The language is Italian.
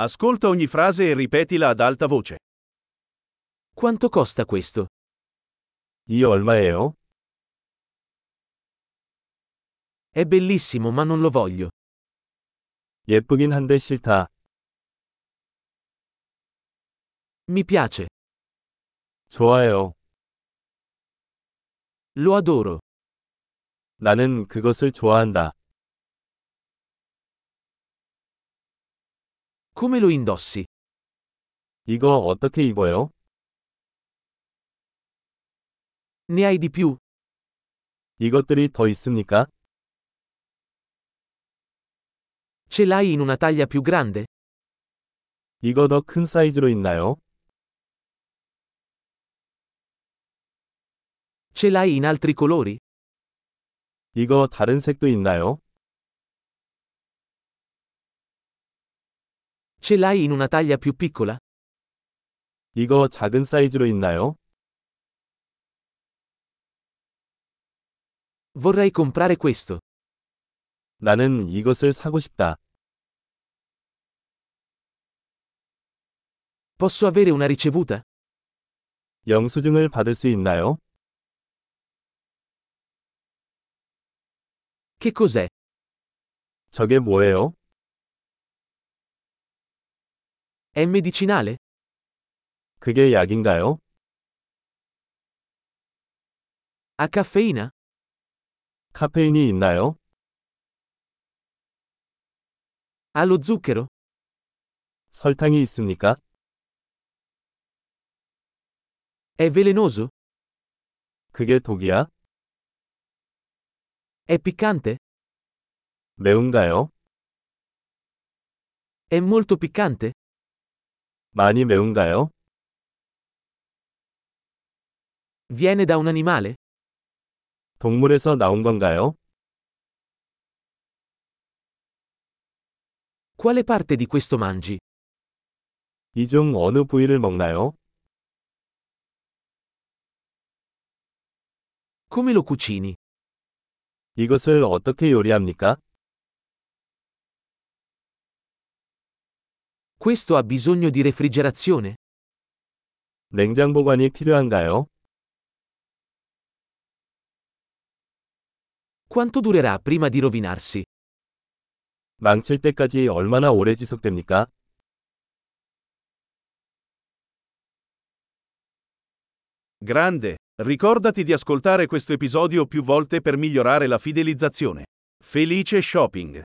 Ascolta ogni frase e ripetila ad alta voce. Quanto costa questo? 이 얼마예요? È bellissimo ma non lo voglio. 예쁘긴 한데 싫다. Mi piace. 좋아요. Lo adoro. 나는 그것을 좋아한다. Come lo indossi? 이거 어떻게 입어요? Ne hai di più? 이것들이 더 있습니까? Ce l'hai in una taglia più grande? 이거 더 큰 사이즈로 있나요? Ce l'hai in altri colori? 이거 다른 색도 있나요? Ce l'hai in una taglia più piccola? 이거 작은 사이즈로 있나요? Vorrei comprare questo. 나는 이것을 사고 싶다. Posso avere una ricevuta? 영수증을 받을 수 있나요? Che cos'è? 저게 뭐예요? È medicinale? 그게 약인가요? Ha caffeina? 카페인이 있나요? Ha lo zucchero? 설탕이 있습니까? È velenoso? 그게 독이야? È piccante? 매운가요? È molto piccante? 많이 매운가요? Viene da un animale? 동물에서 나온 건가요? Quale parte di questo mangi? 이 중 어느 부위를 먹나요? Come lo cucini? 이것을 어떻게 요리합니까? Questo ha bisogno di refrigerazione? 냉장 보관이 필요한가요? Quanto durerà prima di rovinarsi? 망칠 때까지 얼마나 오래 지속됩니까? Grande! Ricordati di ascoltare questo episodio più volte per migliorare la fidelizzazione. Felice shopping!